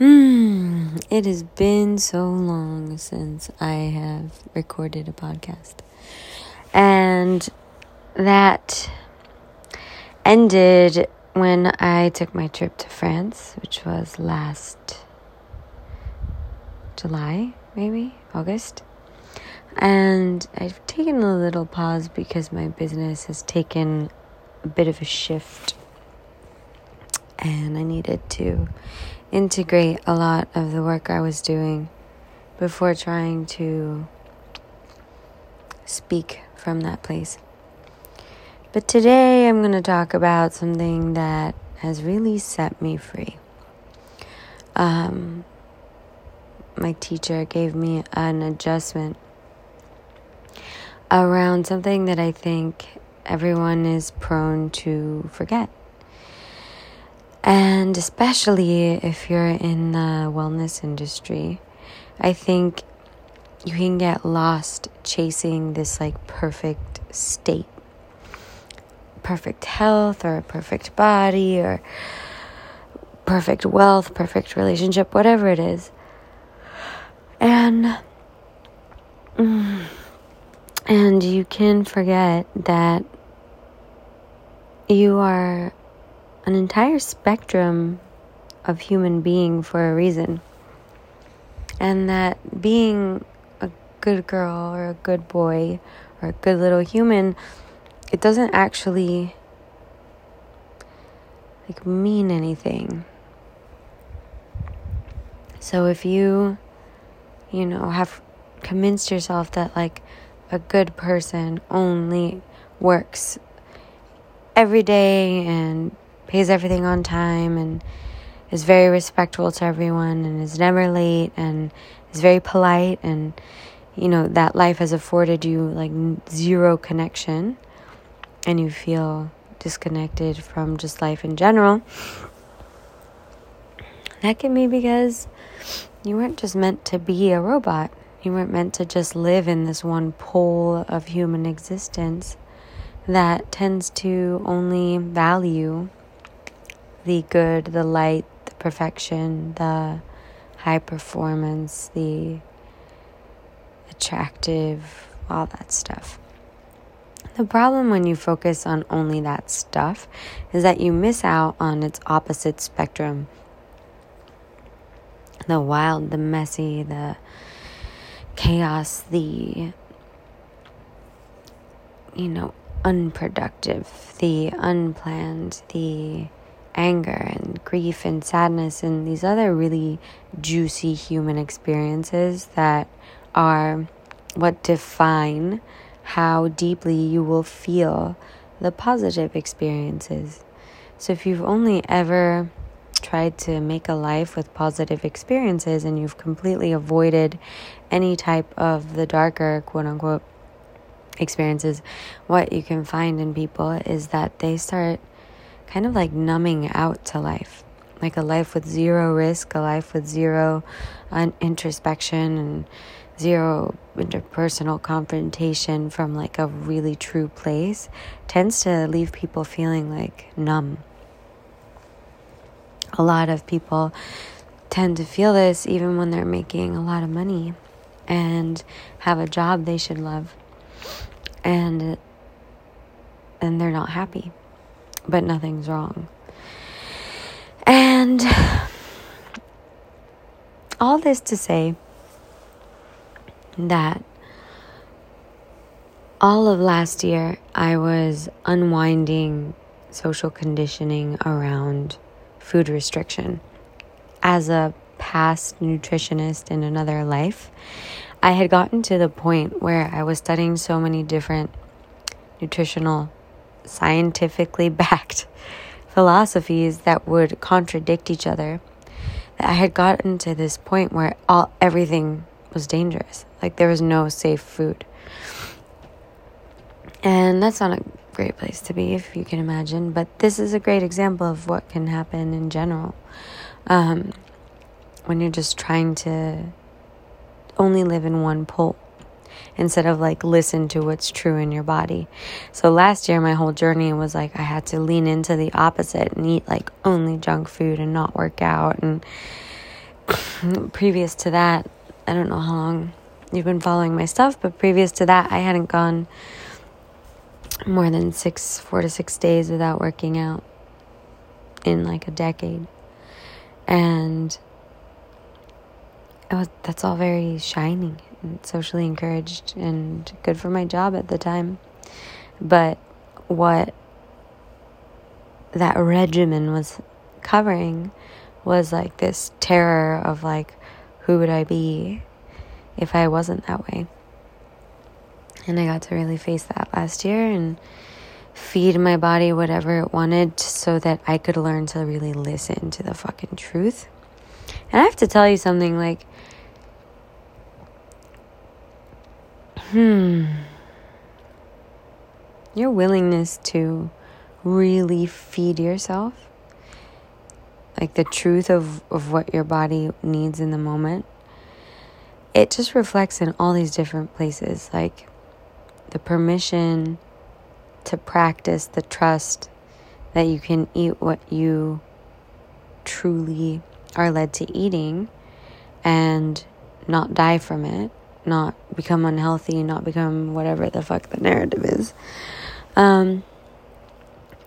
Hmm, it has been so long since I have recorded a podcast. And that ended when I took my trip to France, which was last July, maybe August. And I've taken a little pause because my business has taken a bit of a shift and I needed to integrate a lot of the work I was doing before trying to speak from that place. But today I'm going to talk about something that has really set me free. Um, my teacher gave me an adjustment around something that I think everyone is prone to forget. And especially if you're in the wellness industry, I think you can get lost chasing this like perfect state. Perfect health or a perfect body or perfect wealth, perfect relationship, whatever it is. And mm, and you can forget that you are an entire spectrum of human being for a reason. And that being a good girl or a good boy or a good little human, it doesn't actually like mean anything. So if you you know have convinced yourself that like a good person only works every day and pays everything on time and is very respectful to everyone and is never late and is very polite and you know that life has afforded you like zero connection. And you feel disconnected from just life in general. That can be because you weren't just meant to be a robot. You weren't meant to just live in this one pole of human existence that tends to only value the good, the light, the perfection, the high performance, the attractive, all that stuff. The problem when you focus on only that stuff is that you miss out on its opposite spectrum the wild, the messy, the chaos, the, you know, unproductive, the unplanned, the anger and grief and sadness and these other really juicy human experiences that are what define how deeply you will feel the positive experiences. So if you've only ever tried to make a life with positive experiences and you've completely avoided any type of the darker quote unquote experiences, what you can find in people is that they start kind of like numbing out to life. Like a life with zero risk, a life with zero un- introspection and zero interpersonal confrontation from like a really true place tends to leave people feeling like numb. A lot of people tend to feel this even when they're making a lot of money and have a job they should love and and they're not happy but nothing's wrong. And all this to say that all of last year I was unwinding social conditioning around food restriction. As a past nutritionist in another life, I had gotten to the point where I was studying so many different nutritional scientifically backed philosophies that would contradict each other that I had gotten to this point where all everything was dangerous. Like there was no safe food. And that's not a great place to be if you can imagine, but this is a great example of what can happen in general. Um, when you're just trying to only live in one pole instead of like listen to what's true in your body. So last year, my whole journey was like I had to lean into the opposite and eat like only junk food and not work out and previous to that, I don't know how long you've been following my stuff, but previous to that, I hadn't gone more than six, four to six days without working out in like a decade. And it was, that's all very shiny and socially encouraged and good for my job at the time. But what that regimen was covering was like this terror of like, who would I be if I wasn't that way? And I got to really face that last year and feed my body whatever it wanted so that I could learn to really listen to the fucking truth. And I have to tell you something like, hmm, your willingness to really feed yourself, like the truth of, of what your body needs in the moment, it just reflects in all these different places. Like the permission to practice the trust that you can eat what you truly are led to eating and not die from it, not become unhealthy, not become whatever the fuck the narrative is. Um,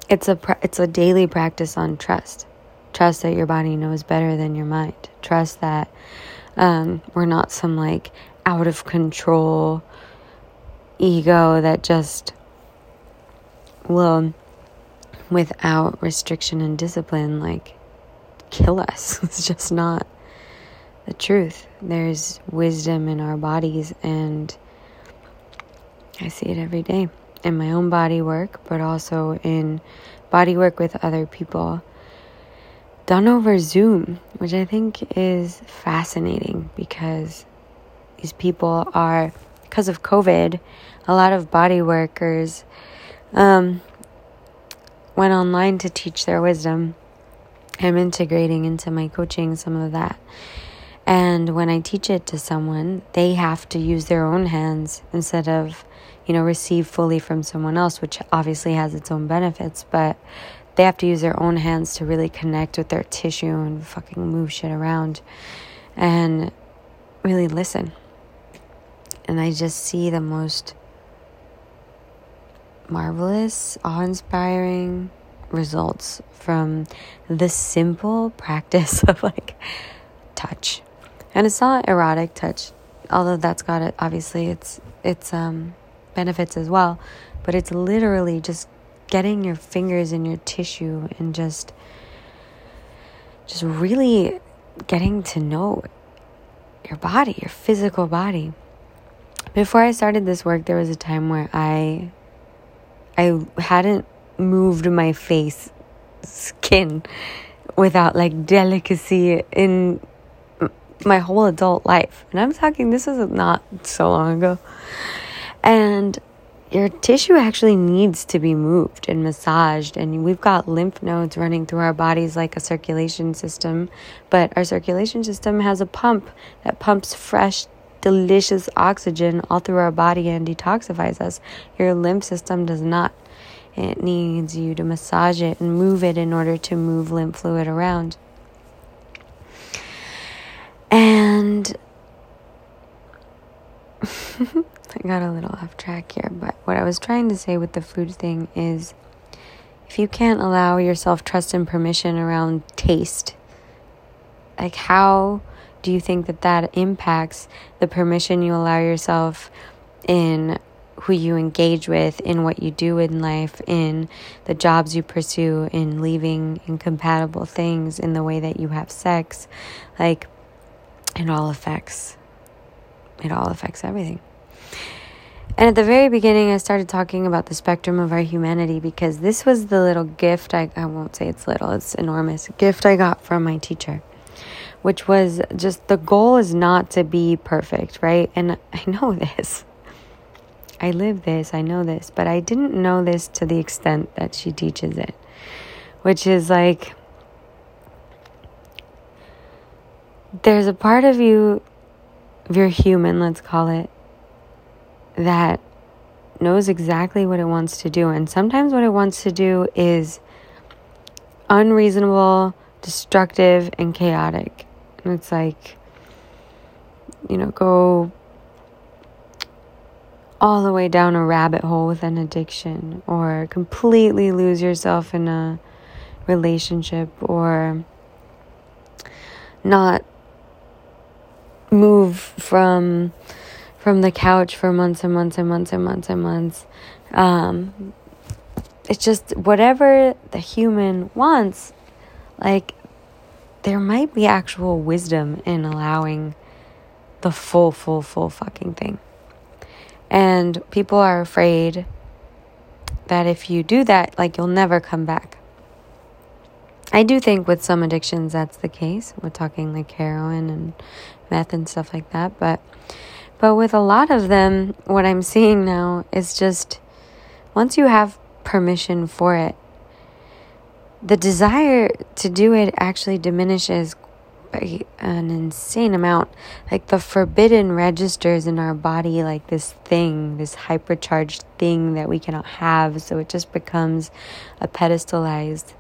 it's a it's a daily practice on trust. Trust that your body knows better than your mind. Trust that um, we're not some like out of control ego that just will, without restriction and discipline, like kill us. it's just not the truth. There's wisdom in our bodies, and I see it every day in my own body work, but also in body work with other people done over Zoom, which I think is fascinating because these people are, because of COVID, a lot of body workers um, went online to teach their wisdom. I'm integrating into my coaching some of that. And when I teach it to someone, they have to use their own hands instead of, you know, receive fully from someone else, which obviously has its own benefits, but they have to use their own hands to really connect with their tissue and fucking move shit around and really listen. And I just see the most marvelous, awe inspiring results from the simple practice of like touch. And it's not erotic touch, although that's got it obviously it's it's um benefits as well, but it's literally just getting your fingers in your tissue and just just really getting to know your body, your physical body. Before I started this work, there was a time where I I hadn't moved my face skin without like delicacy in my whole adult life. And I'm talking, this was not so long ago. And your tissue actually needs to be moved and massaged. And we've got lymph nodes running through our bodies like a circulation system. But our circulation system has a pump that pumps fresh, delicious oxygen all through our body and detoxifies us. Your lymph system does not. It needs you to massage it and move it in order to move lymph fluid around. And I got a little off track here, but what I was trying to say with the food thing is if you can't allow yourself trust and permission around taste, like how do you think that that impacts the permission you allow yourself in who you engage with, in what you do in life, in the jobs you pursue, in leaving incompatible things, in the way that you have sex? Like, it all affects. It all affects everything. And at the very beginning, I started talking about the spectrum of our humanity because this was the little gift I, I won't say it's little, it's enormous gift I got from my teacher which was just the goal is not to be perfect, right? And I know this. I live this, I know this, but I didn't know this to the extent that she teaches it, which is like there's a part of you, if you're human, let's call it, that knows exactly what it wants to do. And sometimes what it wants to do is unreasonable, destructive, and chaotic. And it's like, you know, go all the way down a rabbit hole with an addiction or completely lose yourself in a relationship or not move from from the couch for months and months and months and months and months. Um, it's just whatever the human wants. Like, there might be actual wisdom in allowing the full, full, full fucking thing. And people are afraid that if you do that, like, you'll never come back. I do think with some addictions that's the case. We're talking like heroin and meth and stuff like that, but but with a lot of them what I'm seeing now is just once you have permission for it, the desire to do it actually diminishes by an insane amount. Like the forbidden registers in our body, like this thing, this hypercharged thing that we cannot have. So it just becomes a pedestalized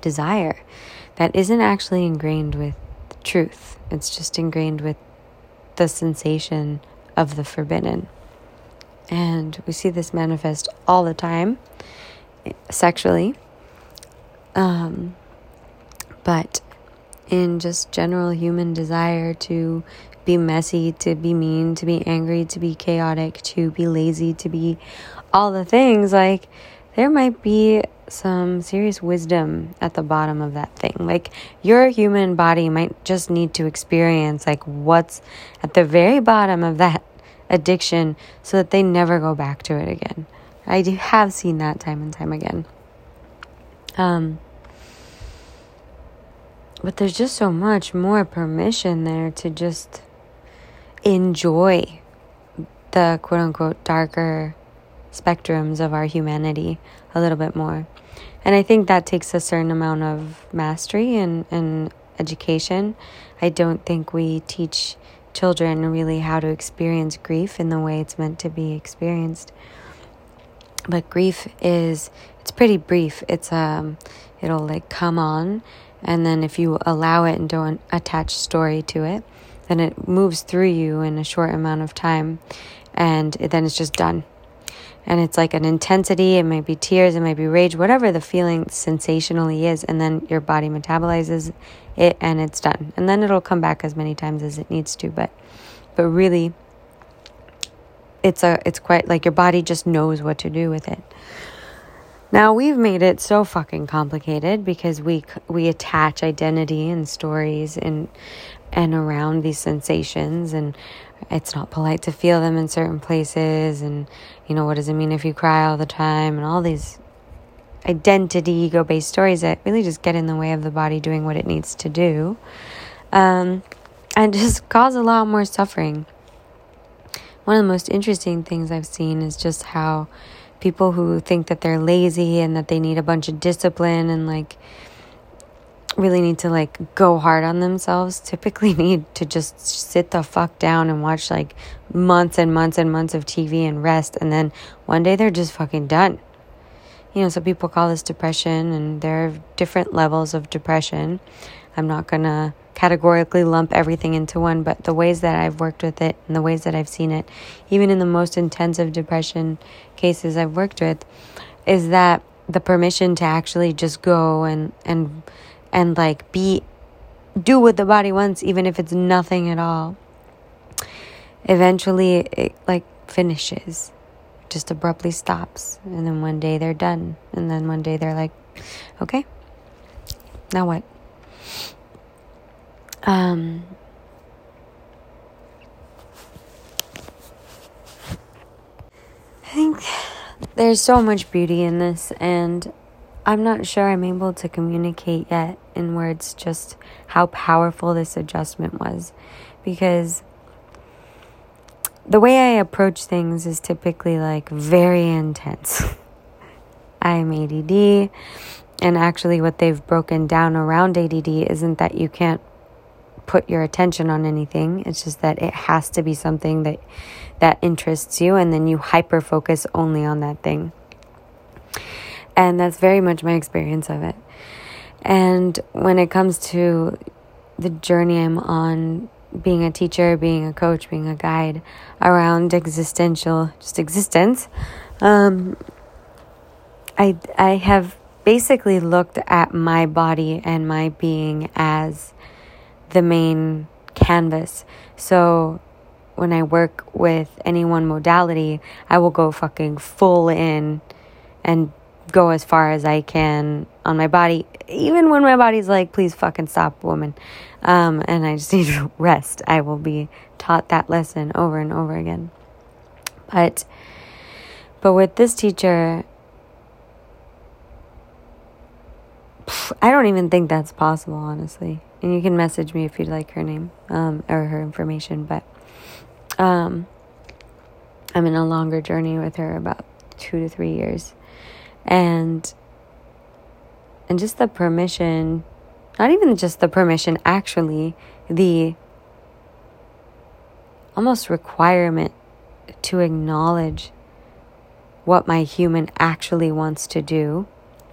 desire that isn't actually ingrained with truth. It's just ingrained with the sensation of the forbidden. And we see this manifest all the time sexually. Um, but in just general human desire to be messy, to be mean, to be angry, to be chaotic, to be lazy, to be all the things, like there might be some serious wisdom at the bottom of that thing. Like your human body might just need to experience like what's at the very bottom of that addiction so that they never go back to it again. I do have seen that time and time again. Um but there's just so much more permission there to just enjoy the quote unquote darker spectrums of our humanity a little bit more. And I think that takes a certain amount of mastery and, and education. I don't think we teach children really how to experience grief in the way it's meant to be experienced. But grief is it's pretty brief. It's um it'll like come on and then if you allow it and don't attach story to it, then it moves through you in a short amount of time and then it's just done and it's like an intensity it might be tears it might be rage whatever the feeling sensationally is and then your body metabolizes it and it's done. And then it'll come back as many times as it needs to but but really it's a it's quite like your body just knows what to do with it now we've made it so fucking complicated because we we attach identity and stories and and around these sensations and it's not polite to feel them in certain places and you know what does it mean if you cry all the time and all these identity ego based stories that really just get in the way of the body doing what it needs to do um, and just cause a lot more suffering. One of the most interesting things i've seen is just how people who think that they're lazy and that they need a bunch of discipline and like really need to like go hard on themselves typically need to just sit the fuck down and watch like months and months and months of TV and rest and then one day they're just fucking done. You know, so people call this depression and there are different levels of depression. I'm not going to categorically lump everything into one, but the ways that I've worked with it and the ways that I've seen it, even in the most intensive depression cases I've worked with, is that the permission to actually just go and and and like be do what the body wants even if it's nothing at all eventually it like finishes just abruptly stops and then one day they're done and then one day they're like okay now what um I think there's so much beauty in this and I'm not sure I'm able to communicate yet in words just how powerful this adjustment was because the way I approach things is typically like very intense. I'm ADD, and actually, what they've broken down around ADD isn't that you can't put your attention on anything. It's just that it has to be something that that interests you, and then you hyper focus only on that thing. And that's very much my experience of it. And when it comes to the journey I'm on being a teacher, being a coach, being a guide around existential just existence. Um, I I have basically looked at my body and my being as the main canvas. So when I work with any one modality, I will go fucking full in and go as far as I can on my body, even when my body's like, please fucking stop, woman. Um, and I just need to rest. I will be taught that lesson over and over again. But, but with this teacher, I don't even think that's possible, honestly. And you can message me if you'd like her name um, or her information. But um, I'm in a longer journey with her, about two to three years, and and just the permission, not even just the permission, actually the almost requirement to acknowledge what my human actually wants to do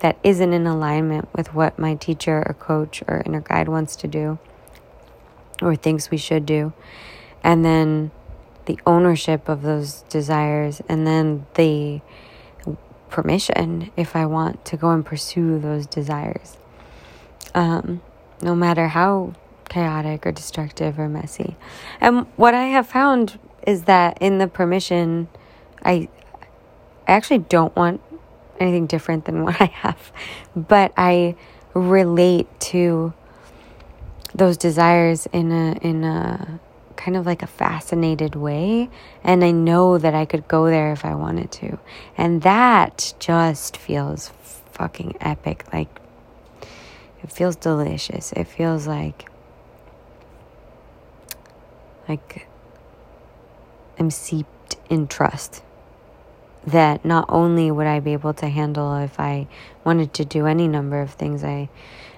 that isn't in alignment with what my teacher or coach or inner guide wants to do or thinks we should do. And then the ownership of those desires, and then the permission if I want to go and pursue those desires. Um, no matter how chaotic or destructive or messy. And what I have found is that in the permission, I, I actually don't want anything different than what I have, but I relate to those desires in a in a kind of like a fascinated way and I know that I could go there if I wanted to. And that just feels fucking epic like it feels delicious. It feels like like I'm seeped in trust that not only would I be able to handle if I wanted to do any number of things I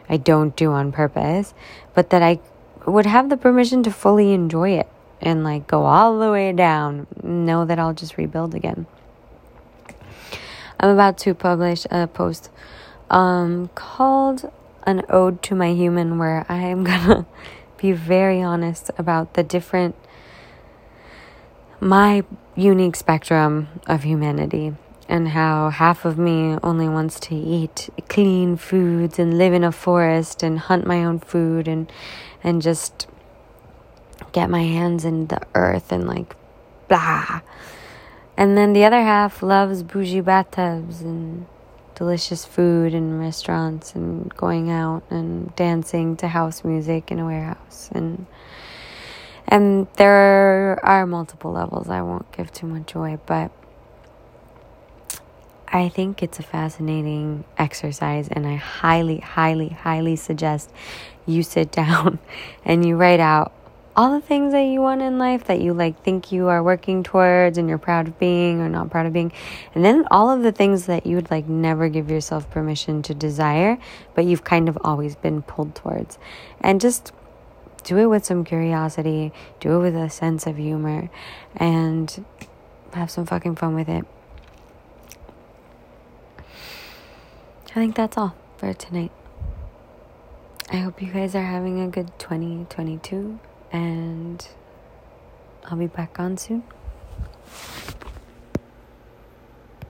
I don't do on purpose, but that I would have the permission to fully enjoy it and like go all the way down, know that I'll just rebuild again. I'm about to publish a post um, called An Ode to My Human, where I am gonna be very honest about the different my unique spectrum of humanity and how half of me only wants to eat clean foods and live in a forest and hunt my own food and and just get my hands in the earth and like blah. And then the other half loves bougie bathtubs and delicious food and restaurants and going out and dancing to house music in a warehouse and and there are multiple levels. I won't give too much away, but I think it's a fascinating exercise, and I highly, highly, highly suggest you sit down and you write out all the things that you want in life that you like think you are working towards and you're proud of being or not proud of being and then all of the things that you would like never give yourself permission to desire but you've kind of always been pulled towards and just do it with some curiosity, do it with a sense of humor, and have some fucking fun with it. I think that's all for tonight. I hope you guys are having a good 2022, and I'll be back on soon.